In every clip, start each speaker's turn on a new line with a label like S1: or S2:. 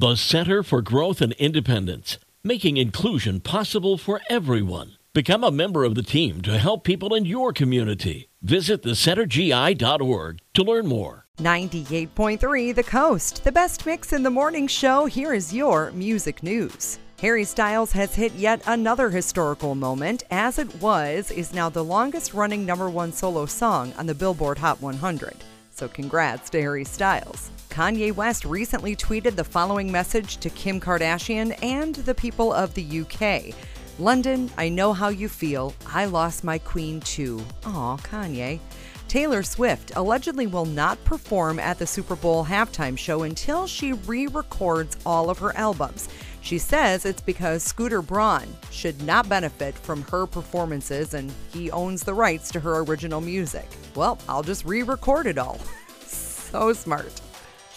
S1: The Center for Growth and Independence, making inclusion possible for everyone. Become a member of the team to help people in your community. Visit thecentergi.org to learn more.
S2: 98.3 The Coast, the best mix in the morning show. Here is your music news. Harry Styles has hit yet another historical moment, as it was is now the longest running number one solo song on the Billboard Hot 100. So, congrats to Harry Styles. Kanye West recently tweeted the following message to Kim Kardashian and the people of the UK. London, I know how you feel. I lost my queen too. Aw, Kanye. Taylor Swift allegedly will not perform at the Super Bowl halftime show until she re records all of her albums. She says it's because Scooter Braun should not benefit from her performances and he owns the rights to her original music. Well, I'll just re record it all. so smart.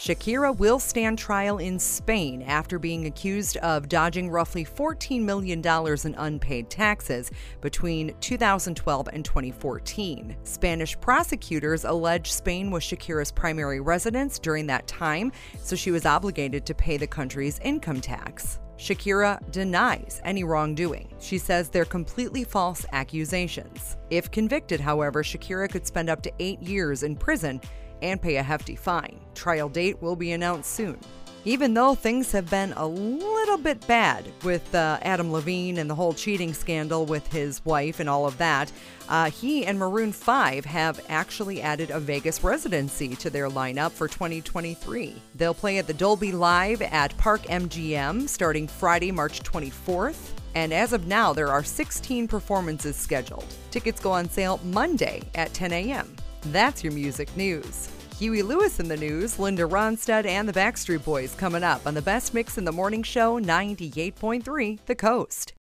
S2: Shakira will stand trial in Spain after being accused of dodging roughly $14 million in unpaid taxes between 2012 and 2014. Spanish prosecutors allege Spain was Shakira's primary residence during that time, so she was obligated to pay the country's income tax. Shakira denies any wrongdoing. She says they're completely false accusations. If convicted, however, Shakira could spend up to eight years in prison and pay a hefty fine. Trial date will be announced soon. Even though things have been a little bit bad with uh, Adam Levine and the whole cheating scandal with his wife and all of that, uh, he and Maroon 5 have actually added a Vegas residency to their lineup for 2023. They'll play at the Dolby Live at Park MGM starting Friday, March 24th. And as of now, there are 16 performances scheduled. Tickets go on sale Monday at 10 a.m. That's your music news. Huey Lewis and the News, Linda Ronstadt, and the Backstreet Boys coming up on the best mix in the morning show 98.3 The Coast.